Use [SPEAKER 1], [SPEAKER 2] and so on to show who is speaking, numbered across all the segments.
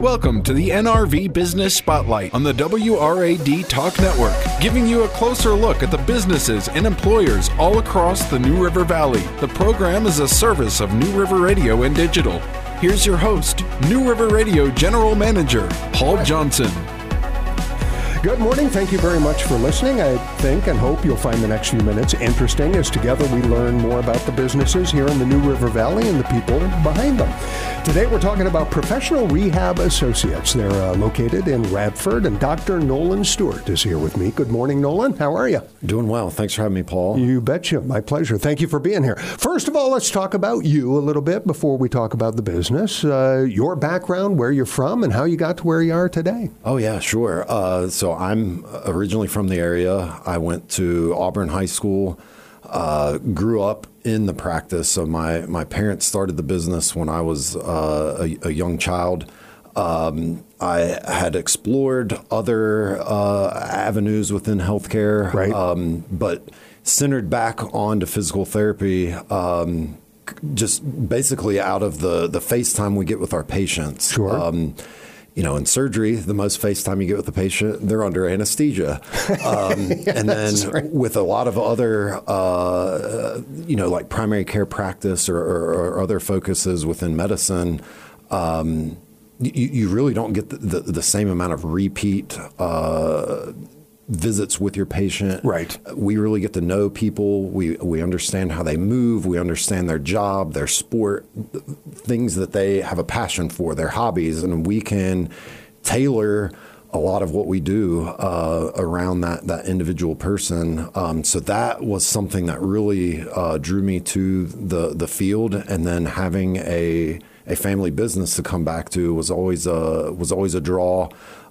[SPEAKER 1] Welcome to the NRV Business Spotlight on the WRAD Talk Network, giving you a closer look at the businesses and employers all across the New River Valley. The program is a service of New River Radio and Digital. Here's your host, New River Radio General Manager, Paul Johnson.
[SPEAKER 2] Good morning. Thank you very much for listening. I think and hope you'll find the next few minutes interesting as together we learn more about the businesses here in the New River Valley and the people behind them. Today we're talking about Professional Rehab Associates. They're uh, located in Radford, and Dr. Nolan Stuart is here with me. Good morning, Nolan. How are you?
[SPEAKER 3] Doing well. Thanks for having me, Paul.
[SPEAKER 2] You betcha. My pleasure. Thank you for being here. First of all, let's talk about you a little bit before we talk about the business. Uh, your background, where you're from, and how you got to where you are today.
[SPEAKER 3] Oh, yeah, sure. Uh, so I'm originally from the area. I went to Auburn High School. Uh, grew up in the practice. So my my parents started the business when I was uh, a, a, young child. Um, I had explored other uh, avenues within healthcare,
[SPEAKER 2] right.
[SPEAKER 3] um, but centered back onto physical therapy. Um, just basically out of the the face time we get with our patients.
[SPEAKER 2] Sure
[SPEAKER 3] um, you know, in surgery, the most face time you get with the patient, they're under anesthesia. Um,
[SPEAKER 2] yeah,
[SPEAKER 3] and then
[SPEAKER 2] right.
[SPEAKER 3] with a lot of other, uh, you know, like primary care practice or, or, or other focuses within medicine, um, you, you, really don't get the, the, the, same amount of repeat. Uh, visits with your patient.
[SPEAKER 2] Right.
[SPEAKER 3] We really get to know people. We we understand how they move. We understand their job, their sport, things that they have a passion for, their hobbies, and we can tailor a lot of what we do uh, around that that individual person. Um, so that was something that really uh, drew me to the the field, and then having a a family business to come back to was always a was always a draw.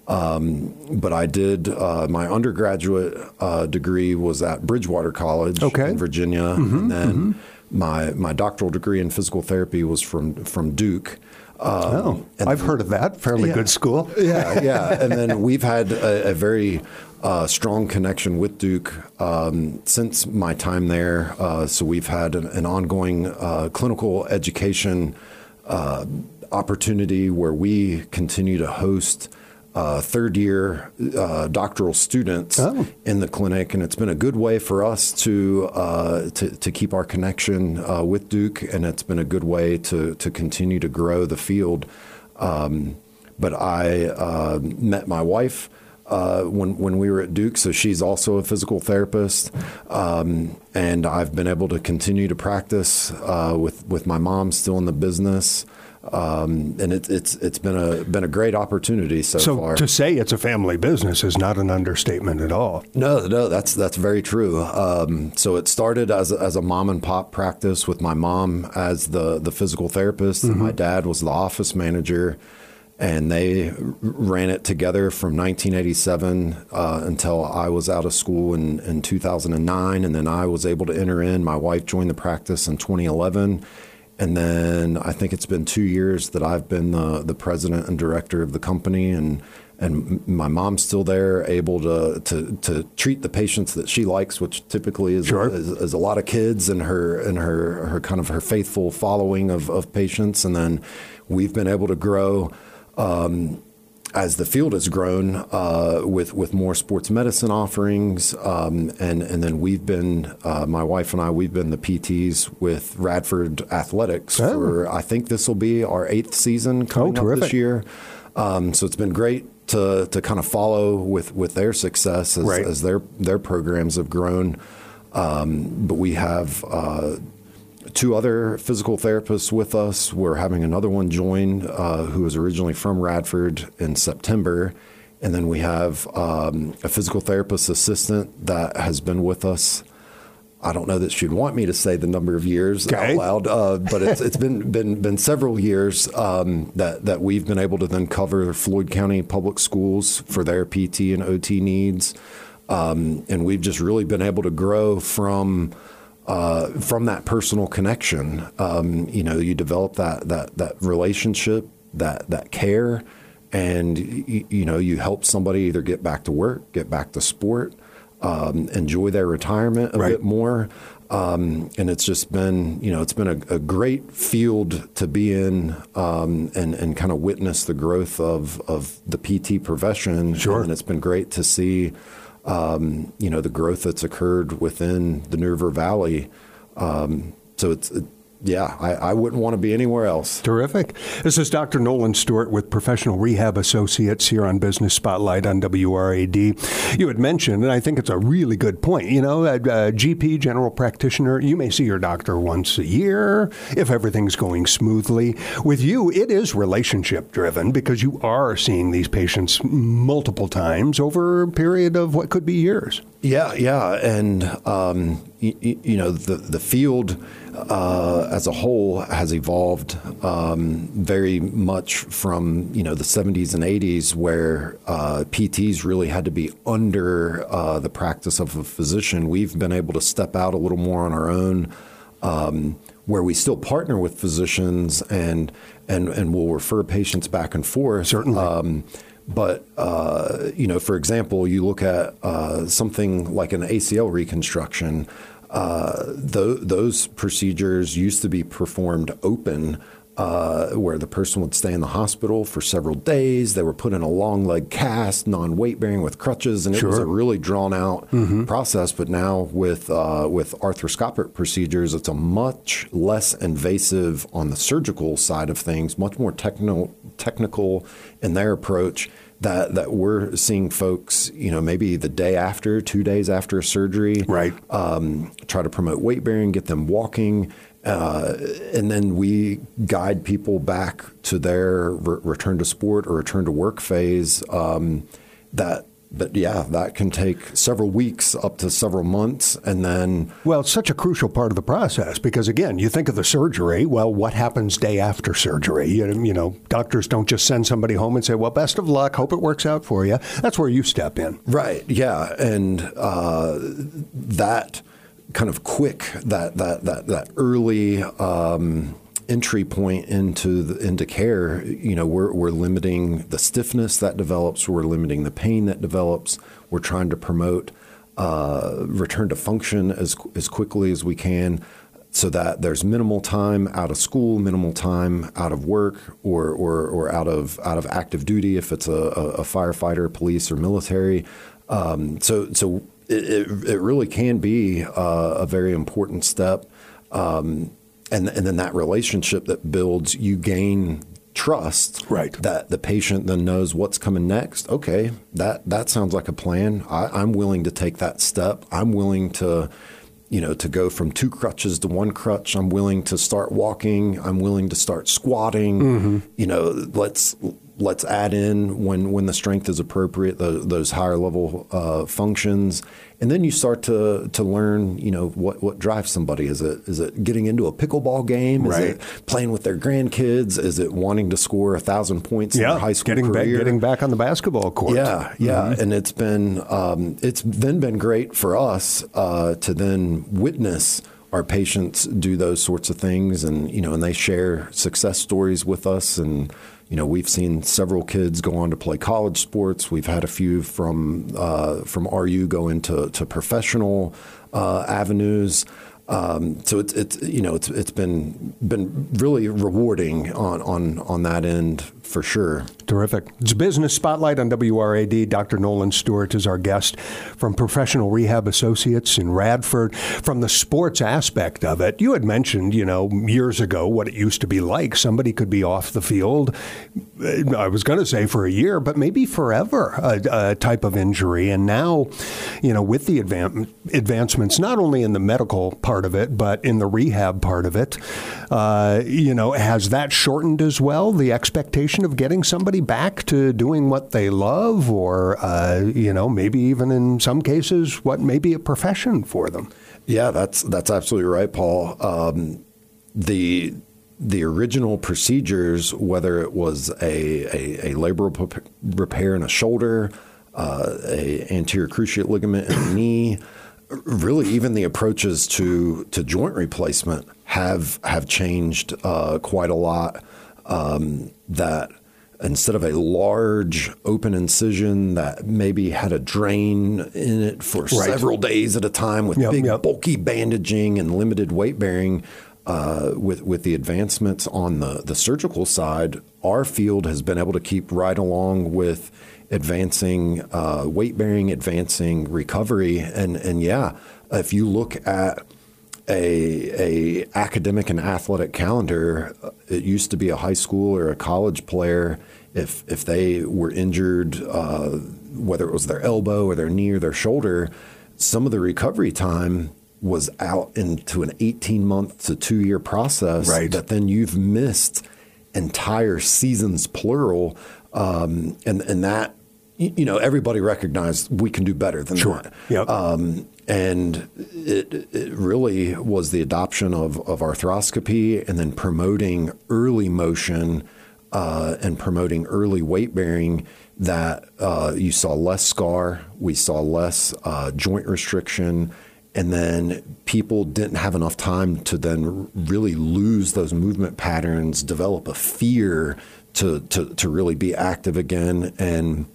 [SPEAKER 3] Um, but I did uh, my undergraduate uh, degree was at Bridgewater College
[SPEAKER 2] okay.
[SPEAKER 3] in Virginia,
[SPEAKER 2] mm-hmm,
[SPEAKER 3] and then
[SPEAKER 2] mm-hmm.
[SPEAKER 3] my my doctoral degree in physical therapy was from from Duke.
[SPEAKER 2] Um, oh, I've heard of that. Fairly
[SPEAKER 3] yeah,
[SPEAKER 2] good school.
[SPEAKER 3] yeah, yeah. And then we've had a, a very uh, strong connection with Duke um, since my time there. Uh, so we've had an, an ongoing uh, clinical education uh, opportunity where we continue to host uh, third year uh, doctoral students
[SPEAKER 2] oh.
[SPEAKER 3] in the clinic, and it's been a good way for us to uh, to, to, keep our connection uh, with Duke, and it's been a good way to to continue to grow the field. Um, but I uh, met my wife. Uh, when when we were at Duke, so she's also a physical therapist, um, and I've been able to continue to practice with with my mom still in the business. Um, and it, it's it's been a been a great opportunity so,
[SPEAKER 2] so
[SPEAKER 3] far.
[SPEAKER 2] to say it's a family business is not an understatement at all.
[SPEAKER 3] No, no, that's that's very true. Um, so it started as a, as a mom and pop practice with my mom as the the physical therapist, mm-hmm. and my dad was the office manager, and they ran it together from 1987 uh, until I was out of school in, in 2009, and then I was able to enter in. My wife joined the practice in 2011 and then I think it's been two years that I've been the, the president and director of the company, and and my mom's still there, able to to, to treat the patients that she likes, which typically is,
[SPEAKER 2] sure.
[SPEAKER 3] is, is, a lot of kids and her and her her kind of her faithful following of, of patients, and then we've been able to grow. Um, as the field has grown uh, with with more sports medicine offerings, um, and and then we've been uh, my wife and I we've been the PTs with Radford Athletics
[SPEAKER 2] oh.
[SPEAKER 3] for I think this will be our eighth season coming
[SPEAKER 2] oh,
[SPEAKER 3] up this year. Um, so it's been great to to kind of follow with with their success as,
[SPEAKER 2] right.
[SPEAKER 3] as their their programs have grown. Um, but we have uh, two other physical therapists with us. We're having another one join uh, was originally from Radford in September. And then we have um, a physical therapist assistant that has been with us. I don't know that she'd want me to say the number of years
[SPEAKER 2] okay.
[SPEAKER 3] out loud, uh, but it's, it's been, been been several years um, that that we've been able to then cover Floyd County Public Schools for their PT and OT needs, um, and we've just really been able to grow from uh, from that personal connection. Um, you know, you develop that that that relationship, that that care, and you, you know, you help somebody either get back to work, get back to sport, um, enjoy their retirement a
[SPEAKER 2] right.
[SPEAKER 3] bit more. Um, and it's just been, you know, it's been a, a great field to be in um, and, and kind of witness the growth of, of the PT profession.
[SPEAKER 2] Sure.
[SPEAKER 3] And it's been great to see, um, you know, the growth that's occurred within the New River Valley. Um, so it's, it, yeah, I, I, wouldn't want to be anywhere else.
[SPEAKER 2] Terrific. This is Dr. Nolan Stuart with Professional Rehab Associates here on Business Spotlight on WRAD. You had mentioned, and I think it's a really good point, you know, a, a GP, general practitioner, you may see your doctor once a year if everything's going smoothly. With you, it is relationship driven because you are seeing these patients multiple times over a period of what could be years.
[SPEAKER 3] Yeah, yeah. And, um, you, you know, the, the field uh, as a whole has evolved um, very much from you know the 70s and 80s, where uh, PTs really had to be under uh, the practice of a physician. We've been able to step out a little more on our own, um, where we still partner with physicians and and and will refer patients back and forth.
[SPEAKER 2] Certainly.
[SPEAKER 3] But uh, you know, for example, you look at uh, something like an ACL reconstruction. Uh, th- those procedures used to be performed open. Uh, where the person would stay in the hospital for several days. They were put in a long leg cast, non weight bearing with crutches, and it
[SPEAKER 2] sure.
[SPEAKER 3] was a really drawn out mm-hmm. process. But now with uh, with arthroscopic procedures, it's a much less invasive on the surgical side of things, much more technical technical in their approach that that we're seeing folks, you know, maybe the day after, two days after surgery,
[SPEAKER 2] right?
[SPEAKER 3] Um, try to promote weight bearing, get them walking, uh, and then we guide people back to their re- return to sport or return to work phase. Um, that but yeah, that can take several weeks up to several months. And then.
[SPEAKER 2] Well, it's such a crucial part of the process because, again, you think of the surgery. Well, what happens day after surgery? You, you know, doctors don't just send somebody home and say, well, best of luck, hope it works out for you. That's where you step in.
[SPEAKER 3] Right. Yeah. And uh, that kind of quick, that, that, that, that early. Um, entry point into the, into care, you know, we're, we're limiting the stiffness that develops, we're limiting the pain that develops, we're trying to promote uh, return to function as as quickly as we can, so that there's minimal time out of school, minimal time out of work, or or, or out of out of active duty if it's a, a firefighter, police, or military. Um, so so it, it, really can be uh, a very important step. Um, and and then that relationship that builds, you gain trust.
[SPEAKER 2] Right.
[SPEAKER 3] That the patient then knows what's coming next. Okay, that that sounds like a plan. I, I'm willing to take that step. I'm willing to you know, to go from two crutches to one crutch. I'm willing to start walking. I'm willing to start squatting. Mm-hmm. You know, let's let's add in when when the strength is appropriate the, those higher level uh, functions, and then you start to to learn you know what what drives somebody. Is it is it getting into a pickleball game?
[SPEAKER 2] Is
[SPEAKER 3] it playing with their grandkids? Is it wanting to score a thousand points
[SPEAKER 2] yeah,
[SPEAKER 3] in their high school
[SPEAKER 2] getting
[SPEAKER 3] career?
[SPEAKER 2] back, getting back on the basketball court.
[SPEAKER 3] Yeah yeah. Mm-hmm. and it's been um, it's then been great for us uh, to then witness our patients do those sorts of things and you know and they share success stories with us and you know, we've seen several kids go on to play college sports. We've had a few from uh, from RU go into to professional uh, avenues. Um, so it's it's you know it's it's been been really rewarding on on on that end for sure.
[SPEAKER 2] Terrific. It's Business Spotlight on WRAD. Dr. Nolan Stuart is our guest from Professional Rehab Associates in Radford. From the sports aspect of it, you had mentioned, you know, years ago what it used to be like. Somebody could be off the field, I was going to say for a year, but maybe forever, a, a, type of injury. And now, you know, with the advan- advancements, not only in the medical part of it, but in the rehab part of it, uh, you know, has that shortened as well? The expectation of getting somebody back to doing what they love, or uh, you know, maybe even in some cases, what may be a profession for them.
[SPEAKER 3] Yeah, that's that's absolutely right, Paul. Um, the the original procedures, whether it was a, a, a labral repair in a shoulder, uh, a anterior cruciate ligament in the knee, really even the approaches to, to joint replacement have have changed uh, quite a lot. Um, that instead of a large open incision that maybe had a drain in it for right. several days at a time with yep, big yep. bulky bandaging and limited weight bearing, uh, with with the advancements on the the surgical side, our field has been able to keep right along with advancing uh, weight bearing, advancing recovery, and and yeah, if you look at a, a academic and athletic calendar, it used to be a high school or a college player. If if they were injured, uh, whether it was their elbow or their knee or their shoulder, some of the recovery time was out into an 18 month to two year process
[SPEAKER 2] right.
[SPEAKER 3] that then you've missed entire seasons plural um, and and that you know everybody recognized we can do better than
[SPEAKER 2] sure.
[SPEAKER 3] that
[SPEAKER 2] yep. Um,
[SPEAKER 3] and it, it really was the adoption of, of arthroscopy and then promoting early motion uh, and promoting early weight bearing that uh, you saw less scar, we saw less uh, joint restriction, and then people didn't have enough time to then really lose those movement patterns, develop a fear to, to, to really be active again. And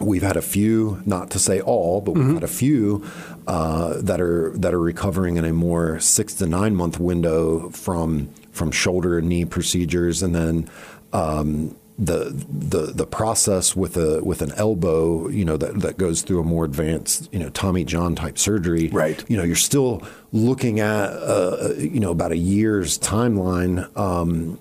[SPEAKER 3] We've had a few, not to say all, but we've mm-hmm. had a few uh, that are that are recovering in a more six to nine month window from from shoulder and knee procedures, and then um, the the the process with a with an elbow, you know, that that goes through a more advanced, you know, Tommy John type surgery.
[SPEAKER 2] Right.
[SPEAKER 3] You know, you're still looking at uh, you know about a year's timeline. Um,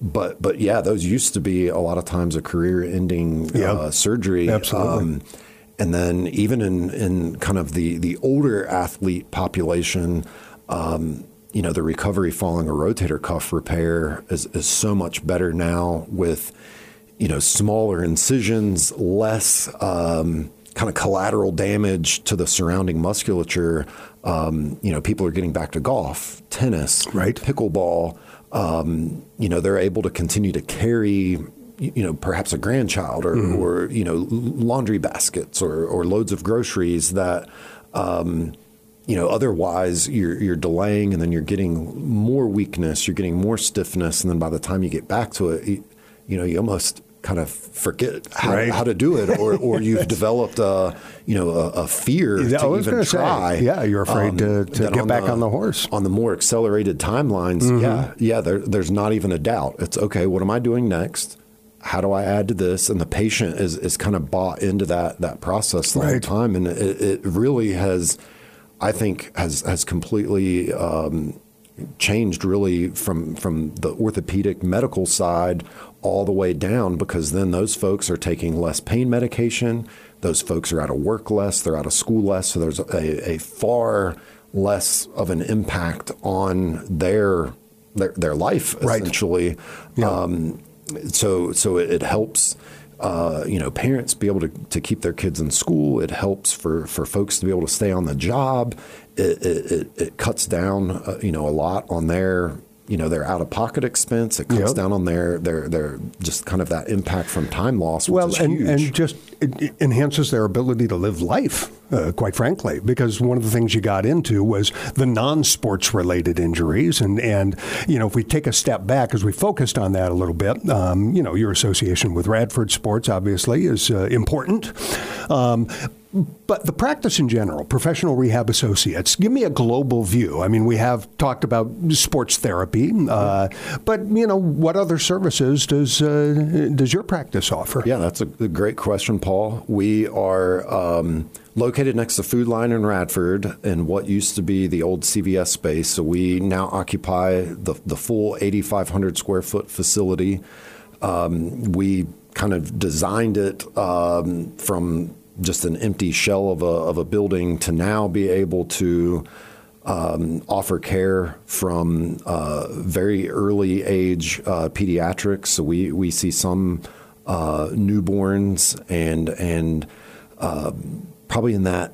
[SPEAKER 3] but but yeah, those used to be a lot of times a career-ending uh, surgery.
[SPEAKER 2] Absolutely. Um,
[SPEAKER 3] and then even in in kind of the the older athlete population. Um, you know the recovery following a rotator cuff repair is, is so much better now with you know smaller incisions, less um, kind of collateral damage to the surrounding musculature. Um, you know, people are getting back to golf, tennis,
[SPEAKER 2] right,
[SPEAKER 3] pickleball um, you know, they're able to continue to carry you know, perhaps a grandchild or, mm-hmm. or you know, laundry baskets or, or loads of groceries that, um, you know, otherwise you're, you're delaying and then you're getting more weakness, you're getting more stiffness. And then by the time you get back to it, you, you know, you almost kind of forget how, right. how to do it, or, or you've developed a you know a, a fear
[SPEAKER 2] yeah,
[SPEAKER 3] to even try.
[SPEAKER 2] Say, yeah, you're afraid um, to, to get back the, on the horse
[SPEAKER 3] on the more accelerated timelines. Mm-hmm. Yeah, yeah. There, there's not even a doubt. It's okay. What am I doing next? How do I add to this? And the patient is is kind of bought into that that process the right. whole time, and it, it really has. I think has has completely um, changed really from from the orthopedic medical side all the way down because then those folks are taking less pain medication. Those folks are out of work less, they're out of school less. So there's a, a far less of an impact on their their, their life essentially.
[SPEAKER 2] Right. Yeah. Um,
[SPEAKER 3] so so it, it helps. Uh, you know, parents be able to, to keep their kids in school. It helps for, for folks to be able to stay on the job. It, it, it cuts down, uh, you know, a lot on their you know their out of pocket expense. It cuts yep. down on their their their just kind of that impact from time loss.
[SPEAKER 2] well,
[SPEAKER 3] and,
[SPEAKER 2] huge. and just it enhances their ability to live life. Uh, quite frankly, because one of the things you got into was the non-sports related injuries, and and you know if we take a step back as we focused on that a little bit, um, you know your association with Radford Sports obviously is uh, important. Um, but the practice in general, professional rehab associates, give me a global view. I mean, we have talked about sports therapy, uh, but you know, what other services does uh, does your practice offer?
[SPEAKER 3] Yeah, that's a great question, Paul. We are um, located next to Food Lion in Radford in what used to be the old CVS space. So we now occupy the the full 8,500 square foot facility. Um, we kind of designed it um, from just an empty shell of a, of a building to now be able to um, offer care from uh, very early age uh, pediatrics. So we, we see some uh, newborns and and uh, probably in that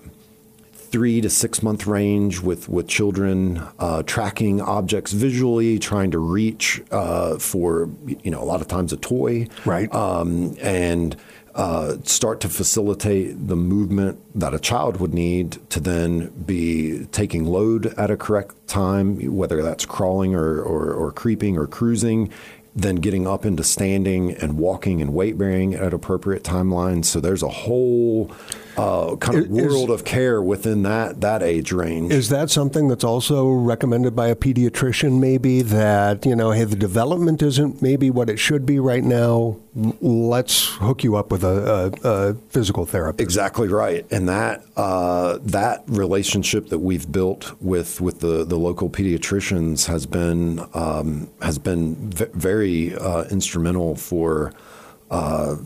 [SPEAKER 3] three to six month range with with children uh, tracking objects visually, trying to reach uh, for you know a lot of times a toy,
[SPEAKER 2] right,
[SPEAKER 3] um, and uh, start to facilitate the movement that a child would need to then be taking load at a correct time, whether that's crawling or, or, or creeping or cruising, then getting up into standing and walking and weight bearing at appropriate timelines. So there's a whole uh, kind of
[SPEAKER 2] Is-
[SPEAKER 3] world of care within that that age range.
[SPEAKER 2] Is that something that's also recommended by a pediatrician? Maybe that you know, hey, the development isn't maybe what it should be right now. Let's hook you up with a, a, a physical therapist.
[SPEAKER 3] Exactly right, and that uh, that relationship that we've built with with the, the local pediatricians has been um, has been v- very uh, instrumental for uh,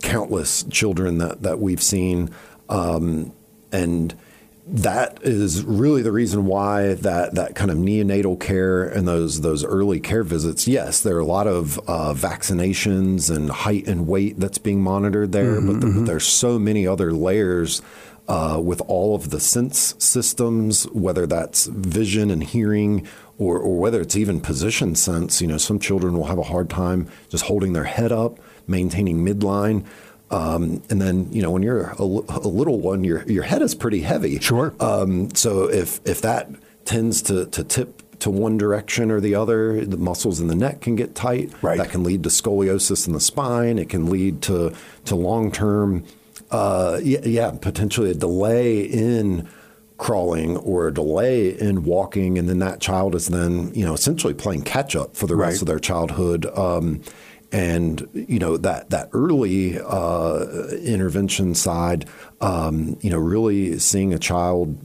[SPEAKER 3] countless children that that we've seen, um, and that is really the reason why that, that kind of neonatal care and those those early care visits. Yes, there are a lot of uh, vaccinations and height and weight that's being monitored there, but, the, but there's so many other layers uh, with all of the sense systems, whether that's vision and hearing. Or, or whether it's even position sense, you know, some children will have a hard time just holding their head up, maintaining midline. Um, and then, you know, when you're a little one, your your head is pretty heavy.
[SPEAKER 2] Sure.
[SPEAKER 3] Um, so if if that tends to, to tip to one direction or the other, the muscles in the neck can get tight.
[SPEAKER 2] Right.
[SPEAKER 3] That can lead to scoliosis in the spine. It can lead to to long term, uh, yeah, yeah, potentially a delay in crawling or a delay in walking, and then that child is then you know essentially playing catch up for the rest
[SPEAKER 2] Right.
[SPEAKER 3] of their childhood. Um, and you know that that early uh, intervention side, um, you know, really seeing a child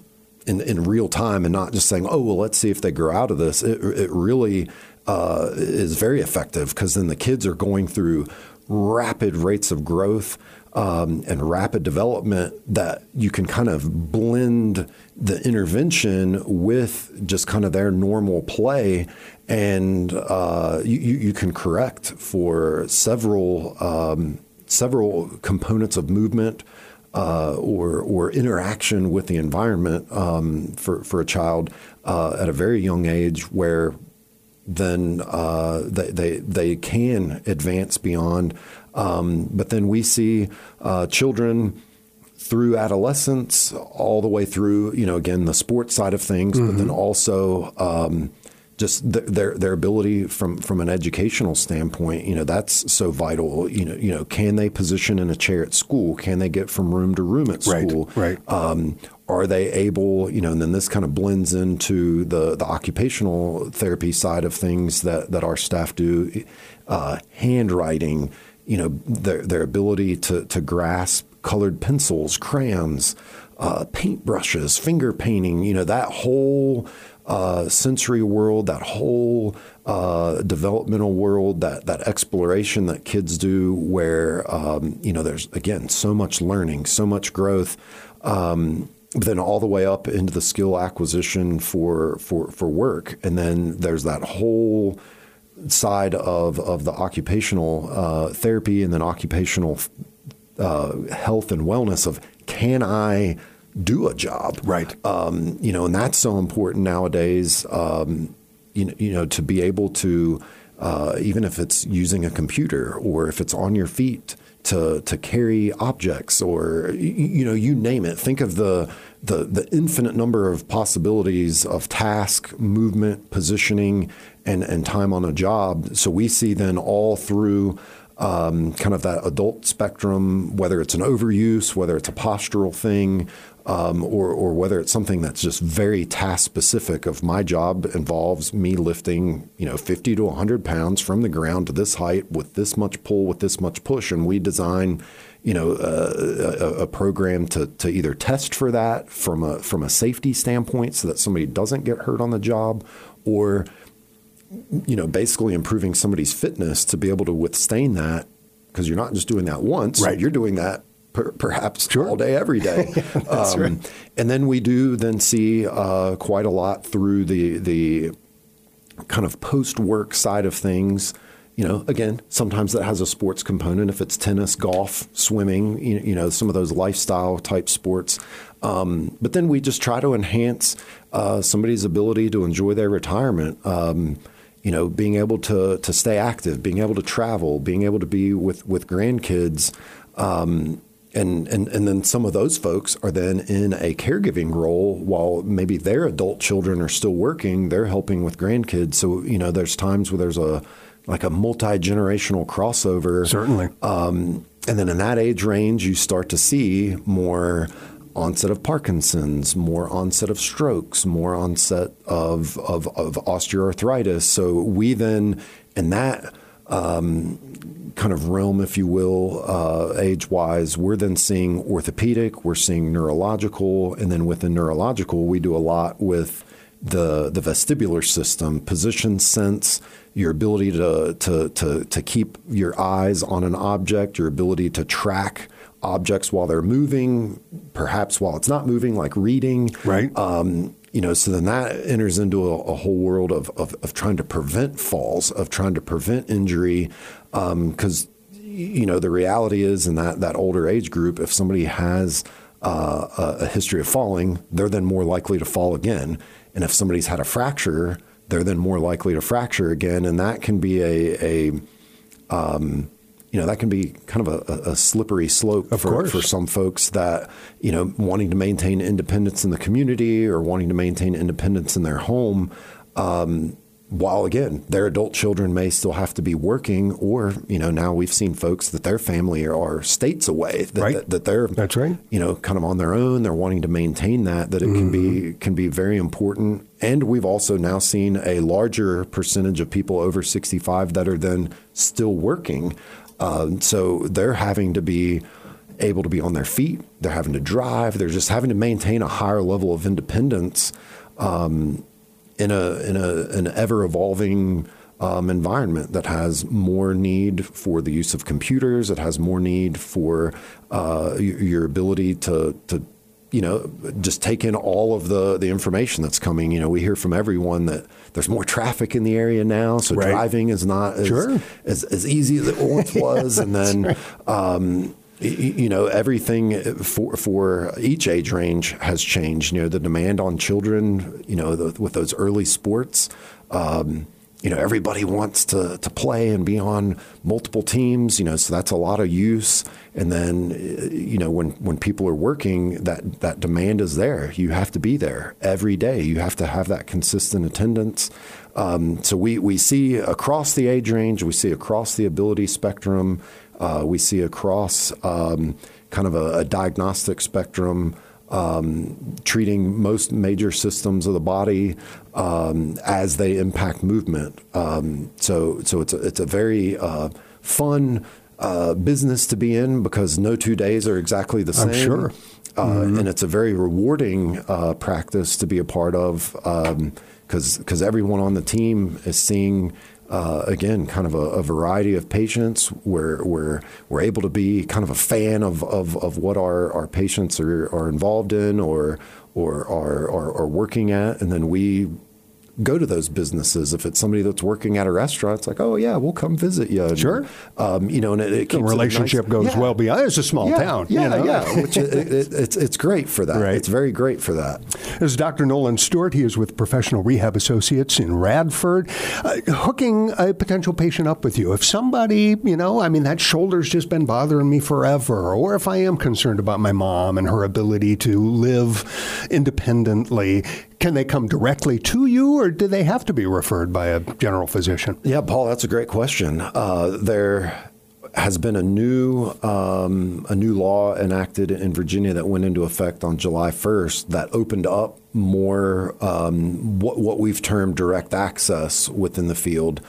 [SPEAKER 3] in, in real time and not just saying, "Oh, well, let's see if they grow out of this." It, it really uh, is very effective because then the kids are going through rapid rates of growth um, and rapid development that you can kind of blend the intervention with just kind of their normal play, and uh, you, you can correct for several um, several components of movement uh, or or interaction with the environment um, for for a child uh, at a very young age, where then uh, they, they they can advance beyond. Um, but then we see uh, children through adolescence, all the way through, you know, again the sports side of things, but then also um, just th- their their ability from from an educational standpoint. You know, that's so vital. You know, you know, can they position in a chair at school? Can they get from room to room at
[SPEAKER 2] Right,
[SPEAKER 3] school?
[SPEAKER 2] right.
[SPEAKER 3] Um, are they able, you know, and then this kind of blends into the, the occupational therapy side of things that, that our staff do, uh, handwriting, you know, their, their ability to, to grasp colored pencils, crayons, uh, paint brushes, finger painting, you know, that whole uh, sensory world, that whole uh, developmental world, that that exploration that kids do, where um, you know there's again so much learning, so much growth. Um, then all the way up into the skill acquisition for for for work, and then there's that whole side of of the occupational uh, therapy, and then occupational uh, health and wellness of can I do a job
[SPEAKER 2] Right.
[SPEAKER 3] um, you know, and that's so important nowadays. Um, you know, you know, to be able to, uh, even if it's using a computer or if it's on your feet, to to carry objects or you, you know, you name it. Think of the the the infinite number of possibilities of task, movement, positioning, and and time on a job. So we see then all through um, kind of that adult spectrum, whether it's an overuse, whether it's a postural thing, um, or, or whether it's something that's just very task specific. Of my job involves me lifting, you know, 50 to 100 pounds from the ground to this height with this much pull, with this much push, and we design, you know, uh, a, a program to, to either test for that from a from a safety standpoint, so that somebody doesn't get hurt on the job, or you know, basically improving somebody's fitness to be able to withstand that because you're not just doing that once,
[SPEAKER 2] Right.
[SPEAKER 3] You're doing that per, perhaps
[SPEAKER 2] Sure.
[SPEAKER 3] all day, every day. um, And then we do then see uh, quite a lot through the the kind of post work side of things. You know, again, sometimes that has a sports component. If it's tennis, golf, swimming, you, you know, some of those lifestyle type sports. Um, but then we just try to enhance uh, somebody's ability to enjoy their retirement. Um, you know, being able to to stay active, being able to travel, being able to be with with grandkids. Um, and, and and then some of those folks are then in a caregiving role while maybe their adult children are still working. They're helping with grandkids. So you know, there's times where there's a like a multi generational crossover.
[SPEAKER 2] Certainly.
[SPEAKER 3] Um, and then in that age range, you start to see more onset of Parkinson's, more onset of strokes, more onset of, of, of osteoarthritis. So we then, in that um, kind of realm, if you will, uh, age wise, we're then seeing orthopedic, we're seeing neurological, and then within neurological, we do a lot with the the vestibular system, position sense, your ability to to to to keep your eyes on an object, your ability to track objects while they're moving, perhaps while it's not moving, like reading.
[SPEAKER 2] Right.
[SPEAKER 3] Um, you know, so then that enters into a, a whole world of, of, of, trying to prevent falls, of trying to prevent injury, because um, you know the reality is in that that older age group, if somebody has uh, a, a history of falling, they're then more likely to fall again, and if somebody's had a fracture, they're then more likely to fracture again, and that can be a, a um, you know that can be kind of a, a slippery slope for, for some folks that you know wanting to maintain independence in the community or wanting to maintain independence in their home. Um, while again, their adult children may still have to be working, or you know, now we've seen folks that their family are states away, that,
[SPEAKER 2] right.
[SPEAKER 3] that, that, they're
[SPEAKER 2] that's right,
[SPEAKER 3] you know, kind of on their own. They're wanting to maintain that. That it mm-hmm. can be mm-hmm. can be very important. And we've also now seen a larger percentage of people over 65 that are then still working. Um, so they're having to be able to be on their feet. They're having to drive. They're just having to maintain a higher level of independence um, in a in a an ever evolving um, environment that has more need for the use of computers. It has more need for uh, your ability to to you know, just take in all of the, the information that's coming. You know, we hear from everyone that there's more traffic in the area now, so right. driving is not as,
[SPEAKER 2] sure.
[SPEAKER 3] as, as, easy as it once was. and then, right. um, you know, everything for for each age range has changed. You know, the demand on children, you know, the, with those early sports. Um, you know everybody wants to to play and be on multiple teams you know so that's a lot of use and then you know when when people are working that that demand is there you have to be there every day you have to have that consistent attendance um, so we we see across the age range we see across the ability spectrum uh, we see across um, kind of a, a diagnostic spectrum um, treating most major systems of the body um, as they impact movement. Um, so, so it's a, it's a very uh, fun uh, business to be in because no two days are exactly the same.
[SPEAKER 2] I'm sure.
[SPEAKER 3] Uh, mm-hmm. And it's a very rewarding uh, practice to be a part of because um, because everyone on the team is seeing uh, again, kind of a, a, variety of patients where, where we're able to be kind of a fan of, of, of what our, our patients are, are involved in or, or are, are, are working at. And then we go to those businesses. If it's somebody that's working at a restaurant, it's like, oh yeah, we'll come visit you. And,
[SPEAKER 2] sure.
[SPEAKER 3] Um, you know, and it, it
[SPEAKER 2] the relationship
[SPEAKER 3] nice,
[SPEAKER 2] goes
[SPEAKER 3] yeah.
[SPEAKER 2] well beyond. It's a small
[SPEAKER 3] yeah,
[SPEAKER 2] town.
[SPEAKER 3] Yeah,
[SPEAKER 2] you know?
[SPEAKER 3] yeah. Which it, it, it's it's great for that.
[SPEAKER 2] Right.
[SPEAKER 3] It's very great for that.
[SPEAKER 2] This is Dr. Nolan Stuart. He is with Professional Rehab Associates in Radford, uh, hooking a potential patient up with you. If somebody, you know, I mean, that shoulder's just been bothering me forever, or if I am concerned about my mom and her ability to live independently, can they come directly to you, or do they have to be referred by a general physician?
[SPEAKER 3] Yeah, Paul, that's a great question. Uh, there has been a new um, a new law enacted in Virginia that went into effect on July 1st that opened up more um, what, what we've termed direct access within the field.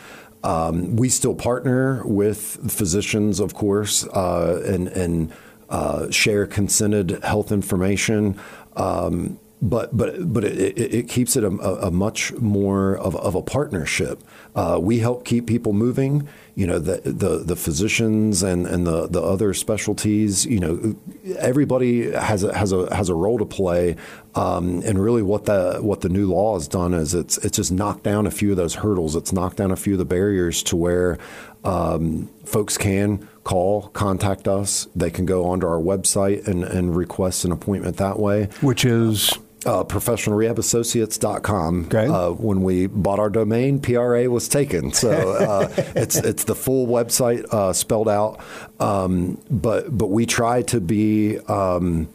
[SPEAKER 3] Um, we still partner with physicians, of course, uh, and, and uh, share consented health information. Um, but but but it, it keeps it a, a, much more of, of a partnership. Uh, we help keep people moving. You know, the the, the physicians and, and the, the other specialties. You know, everybody has a, has a has a role to play. Um, and really, what the what the new law has done is it's it's just knocked down a few of those hurdles. It's knocked down a few of the barriers to where um, folks can call, contact us. They can go onto our website and, and request an appointment that way.
[SPEAKER 2] Which is
[SPEAKER 3] uh, professionalrehabassociates.com.
[SPEAKER 2] Okay.
[SPEAKER 3] Uh, when we bought our domain, PRA was taken. So uh, it's it's the full website uh, spelled out. Um, but but we try to be um,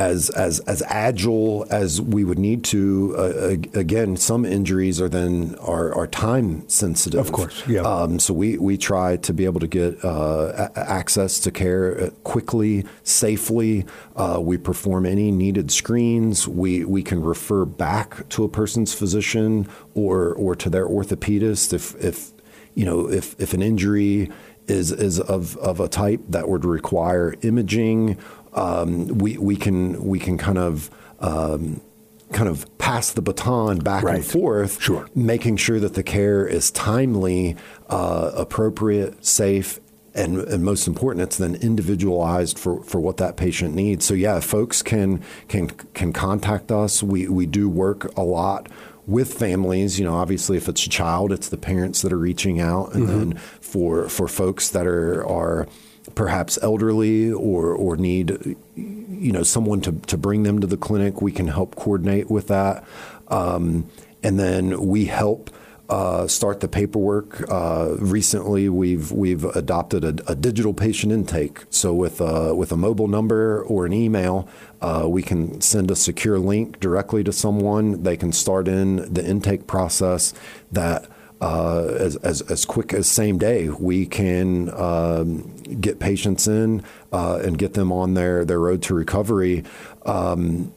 [SPEAKER 3] as as as agile as we would need to. Uh, again, some injuries are then are, are time sensitive.
[SPEAKER 2] Of course, yeah.
[SPEAKER 3] Um, so we we try to be able to get uh, a- access to care uh, quickly, safely. Uh, we perform any needed screens. We we can refer back to a person's physician or or to their orthopedist if if you know if if an injury is is of of a type that would require imaging um, we we can we can kind of um, kind of pass the baton back
[SPEAKER 2] Right.
[SPEAKER 3] and forth,
[SPEAKER 2] Sure.
[SPEAKER 3] making sure that the care is timely, uh, appropriate, safe. And, and most important, it's then individualized for, for what that patient needs. So yeah, folks can can can contact us. We we do work a lot with families. You know, obviously, if it's a child, it's the parents that are reaching out, and then for for folks that are are perhaps elderly or or need you know someone to, to bring them to the clinic we can help coordinate with that um, and then we help uh, start the paperwork. Uh, recently, we've we've adopted a, a digital patient intake. So with a, with a mobile number or an email, uh, we can send a secure link directly to someone. They can start in the intake process. That uh, as, as, as quick as same day, we can um, get patients in uh, and get them on their, their road to recovery. Um,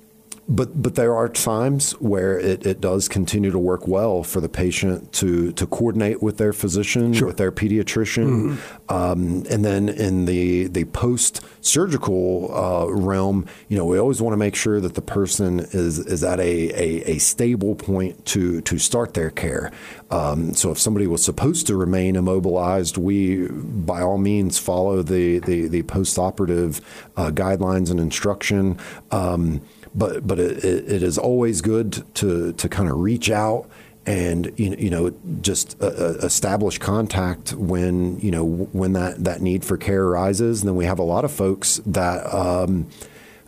[SPEAKER 3] but but there are times where it, it does continue to work well for the patient to to coordinate with their physician, with their pediatrician, um, and then in the the post surgical uh, realm, you know, we always want to make sure that the person is is at a, a, a stable point to to start their care. Um, so if somebody was supposed to remain immobilized, we by all means follow the the, the post operative uh, guidelines and instruction. Um, but but it, it, is always good to to kind of reach out and you know, you know just uh, uh, establish contact when you know when that that need for care arises. And then we have a lot of folks that. Um,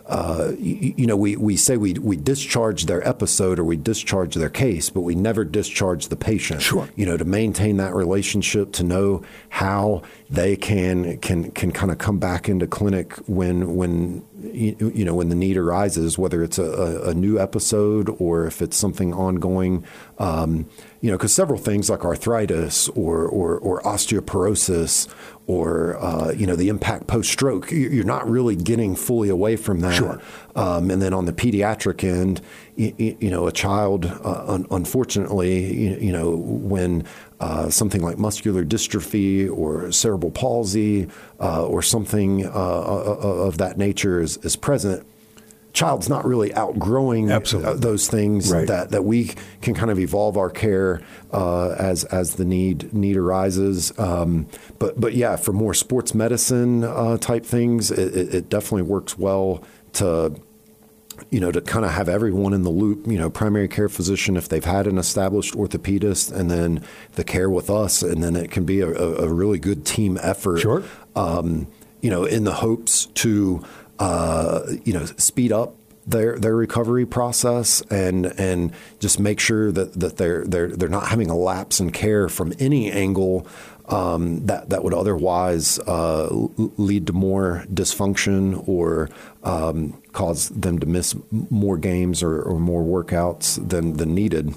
[SPEAKER 3] uh, you, you know, we, we say we, we discharge their episode or we discharge their case, but we never discharge the patient.
[SPEAKER 2] Sure.
[SPEAKER 3] You know, to maintain that relationship, to know how they can can can kind of come back into clinic when when you, you know when the need arises, whether it's a, a, new episode or if it's something ongoing. Um, you know, because several things like arthritis or or, or osteoporosis or uh, you know the impact post stroke, you're not really getting fully away from that.
[SPEAKER 2] Sure.
[SPEAKER 3] Um, and then on the pediatric end, you, you know, a child, uh, un- unfortunately, you, you know, when uh, something like muscular dystrophy or cerebral palsy uh, or something uh, of that nature is, is present, child's not really outgrowing
[SPEAKER 2] Absolutely.
[SPEAKER 3] uh, those things
[SPEAKER 2] Right.
[SPEAKER 3] that, that we can kind of evolve our care uh, as as the need need arises. Um, but but yeah, for more sports medicine uh, type things, it, it definitely works well to you know, to kind of have everyone in the loop, you know, primary care physician if they've had an established orthopedist, and then the care with us, and then it can be a, a a really good team effort.
[SPEAKER 2] Sure.
[SPEAKER 3] Um, you know, in the hopes to, uh, you know, speed up their their recovery process and and just make sure that, that they're they're they're not having a lapse in care from any angle um, that that would otherwise uh, lead to more dysfunction or um, cause them to miss more games or, or more workouts than than needed.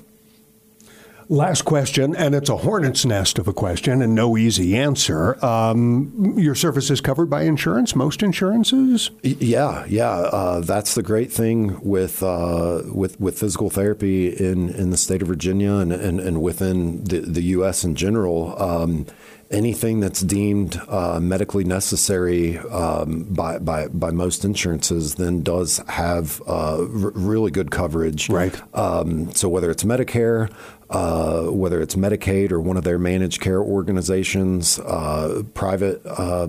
[SPEAKER 2] Last question, and it's a hornet's nest of a question and no easy answer. Um, your service is covered by insurance, most insurances?
[SPEAKER 3] Yeah, yeah, uh, that's the great thing with uh, with with physical therapy in, in the state of Virginia and, and, and within the, the U.S. in general. Um, anything that's deemed uh, medically necessary um, by, by by most insurances then does have uh, r- really good coverage.
[SPEAKER 2] Right.
[SPEAKER 3] Um, so whether it's Medicare, uh, whether it's Medicaid or one of their managed care organizations, uh, private uh,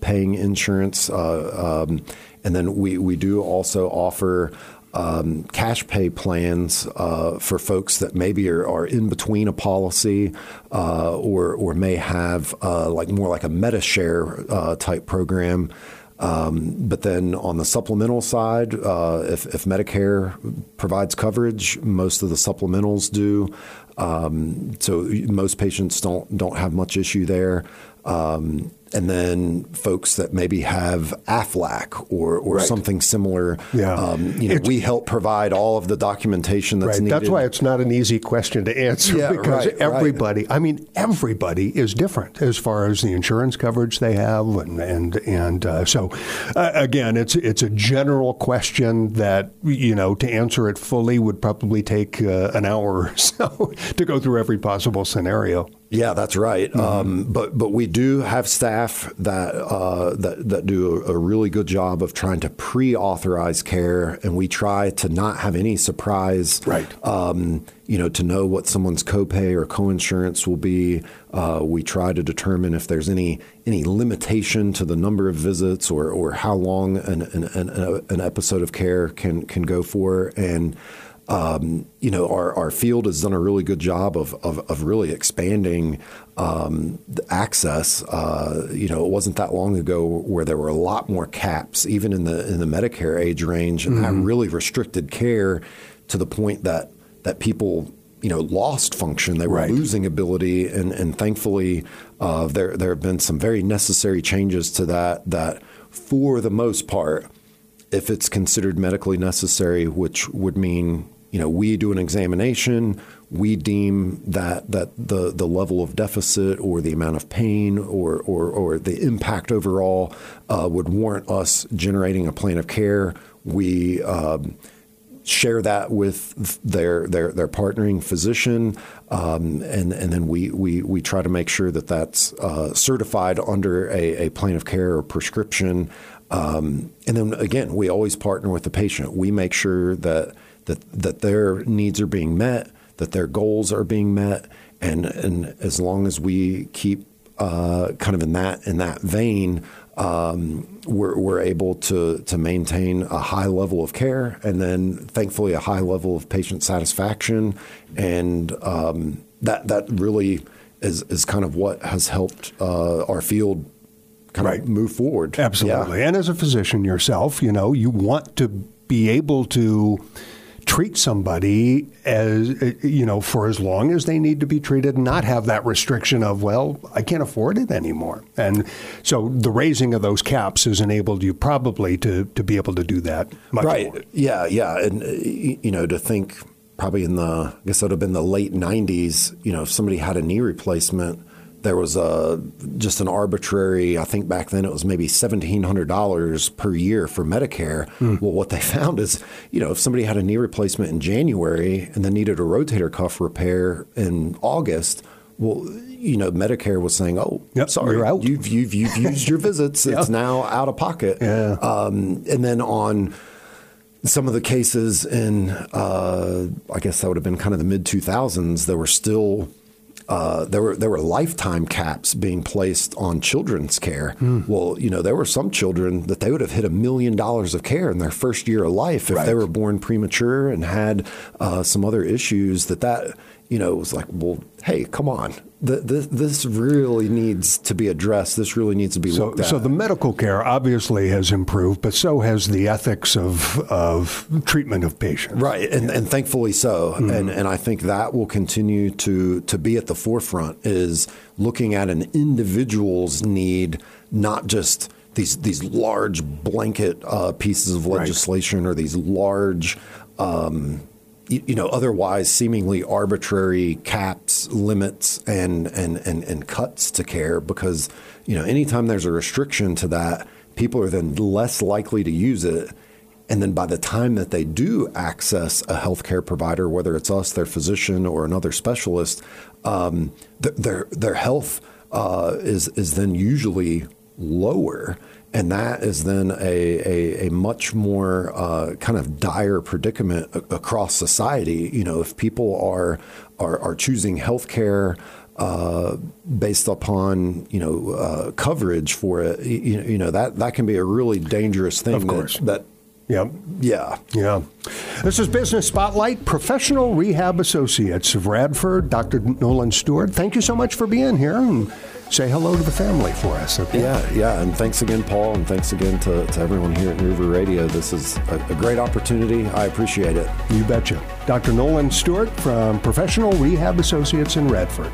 [SPEAKER 3] paying insurance, uh, um, and then we, we do also offer um, cash pay plans uh, for folks that maybe are, are in between a policy uh, or or may have uh, like more like a Medi-Share uh, type program. Um, but then on the supplemental side, uh, if, if Medicare provides coverage, most of the supplementals do. Um, so most patients don't don't have much issue there. Um, and then folks that maybe have AFLAC or, or
[SPEAKER 2] Right.
[SPEAKER 3] something similar.
[SPEAKER 2] Yeah.
[SPEAKER 3] Um, you know,
[SPEAKER 2] It's-
[SPEAKER 3] we help provide all of the documentation that's
[SPEAKER 2] Right.
[SPEAKER 3] needed.
[SPEAKER 2] That's why it's not an easy question to answer
[SPEAKER 3] Yeah,
[SPEAKER 2] because
[SPEAKER 3] right, right.
[SPEAKER 2] everybody, I mean, everybody is different as far as the insurance coverage they have, and and and uh, so uh, again, it's it's a general question that you know to answer it fully would probably take uh, an hour or so to go through every possible scenario.
[SPEAKER 3] Yeah, that's right. Um, but but we do have staff that uh, that that do a, a really good job of trying to pre-authorize care, and we try to not have any surprise.
[SPEAKER 2] Right.
[SPEAKER 3] Um, you know, to know what someone's copay or coinsurance will be. Uh, we try to determine if there's any any limitation to the number of visits or or how long an an, an, an episode of care can can go for, and um, you know, our, our field has done a really good job of, of, of really expanding um, the access. Uh, you know, it wasn't that long ago where there were a lot more caps, even in the in the Medicare age range, and that really restricted care to the point that that people you know lost function. They were
[SPEAKER 2] Right.
[SPEAKER 3] losing ability, and and thankfully uh, there there have been some very necessary changes to that. That for the most part if it's considered medically necessary, which would mean you know we do an examination, we deem that that the the level of deficit or the amount of pain or or, or the impact overall uh, would warrant us generating a plan of care. We um, share that with their their their partnering physician, um, and and then we, we we try to make sure that that's uh, certified under a, a plan of care or prescription. Um, and then again, we always partner with the patient. We make sure that that that their needs are being met, that their goals are being met, and and as long as we keep uh, kind of in that in that vein, um, we're, we're able to to maintain a high level of care, and then thankfully a high level of patient satisfaction, and um, that that really is is kind of what has helped uh, our field kind
[SPEAKER 2] Right.
[SPEAKER 3] of move forward.
[SPEAKER 2] Absolutely.
[SPEAKER 3] Yeah.
[SPEAKER 2] And as a physician yourself, you know, you want to be able to treat somebody as uh, you know for as long as they need to be treated and not have that restriction of well I can't afford it anymore and so the raising of those caps has enabled you probably to to be able to do that much
[SPEAKER 3] right.
[SPEAKER 2] more.
[SPEAKER 3] Yeah, yeah, and uh, you know to think probably in the I guess that would have been the late '90s. You know, if somebody had a knee replacement, there was a just an arbitrary. I think back then it was maybe seventeen hundred dollars per year for Medicare. Well, what they found is, you know, if somebody had a knee replacement in January and then needed a rotator cuff repair in August. Well, you know, Medicare was saying, "Oh,
[SPEAKER 2] Yep,
[SPEAKER 3] sorry,
[SPEAKER 2] you're out."
[SPEAKER 3] you've you've you've used your visits. It's now out of pocket."
[SPEAKER 2] Yeah.
[SPEAKER 3] Um, and then on some of the cases in, uh, I guess that would have been kind of the mid 2000s, there were still. Uh, there were there were lifetime caps being placed on children's care. Well, you know, there were some children that they would have hit a million dollars of care in their first year of life if
[SPEAKER 2] Right.
[SPEAKER 3] they were born premature and had uh, some other issues. That that you know was like, well, hey, come on, Th- th- this really needs to be addressed. This really needs to be
[SPEAKER 2] So,
[SPEAKER 3] looked at.
[SPEAKER 2] so the medical care obviously has improved, but so has the ethics of of treatment of patients.
[SPEAKER 3] Right, and, and thankfully so, and and I think that will continue to to be at the forefront is looking at an individual's need, not just these these large blanket uh, pieces of
[SPEAKER 2] Right.
[SPEAKER 3] legislation or these large. Um, you, know, otherwise seemingly arbitrary caps, limits, and, and and and cuts to care, because you know, anytime there's a restriction to that, people are then less likely to use it. And then by the time that they do access a healthcare provider, whether it's us, their physician, or another specialist, um, th- their their health uh, is is then usually lower, and that is then a a, a much more uh, kind of dire predicament across society. You know, if people are are, are choosing healthcare uh, based upon you know uh, coverage for it, you, you know that that can be a really dangerous thing.
[SPEAKER 2] Of course.
[SPEAKER 3] that, that
[SPEAKER 2] Yep.
[SPEAKER 3] yeah.
[SPEAKER 2] Yeah. This is Business Spotlight, Professional Rehab Associates of Radford, Dr. Nolan Stuart. Thank you so much for being here and say hello to the family for us. Okay?
[SPEAKER 3] Yeah, yeah, and thanks again, Paul, and thanks again to, to everyone here at New River Radio. This is a, a great opportunity. I appreciate it.
[SPEAKER 2] You betcha. Dr. Nolan Stuart from Professional Rehab Associates in Radford.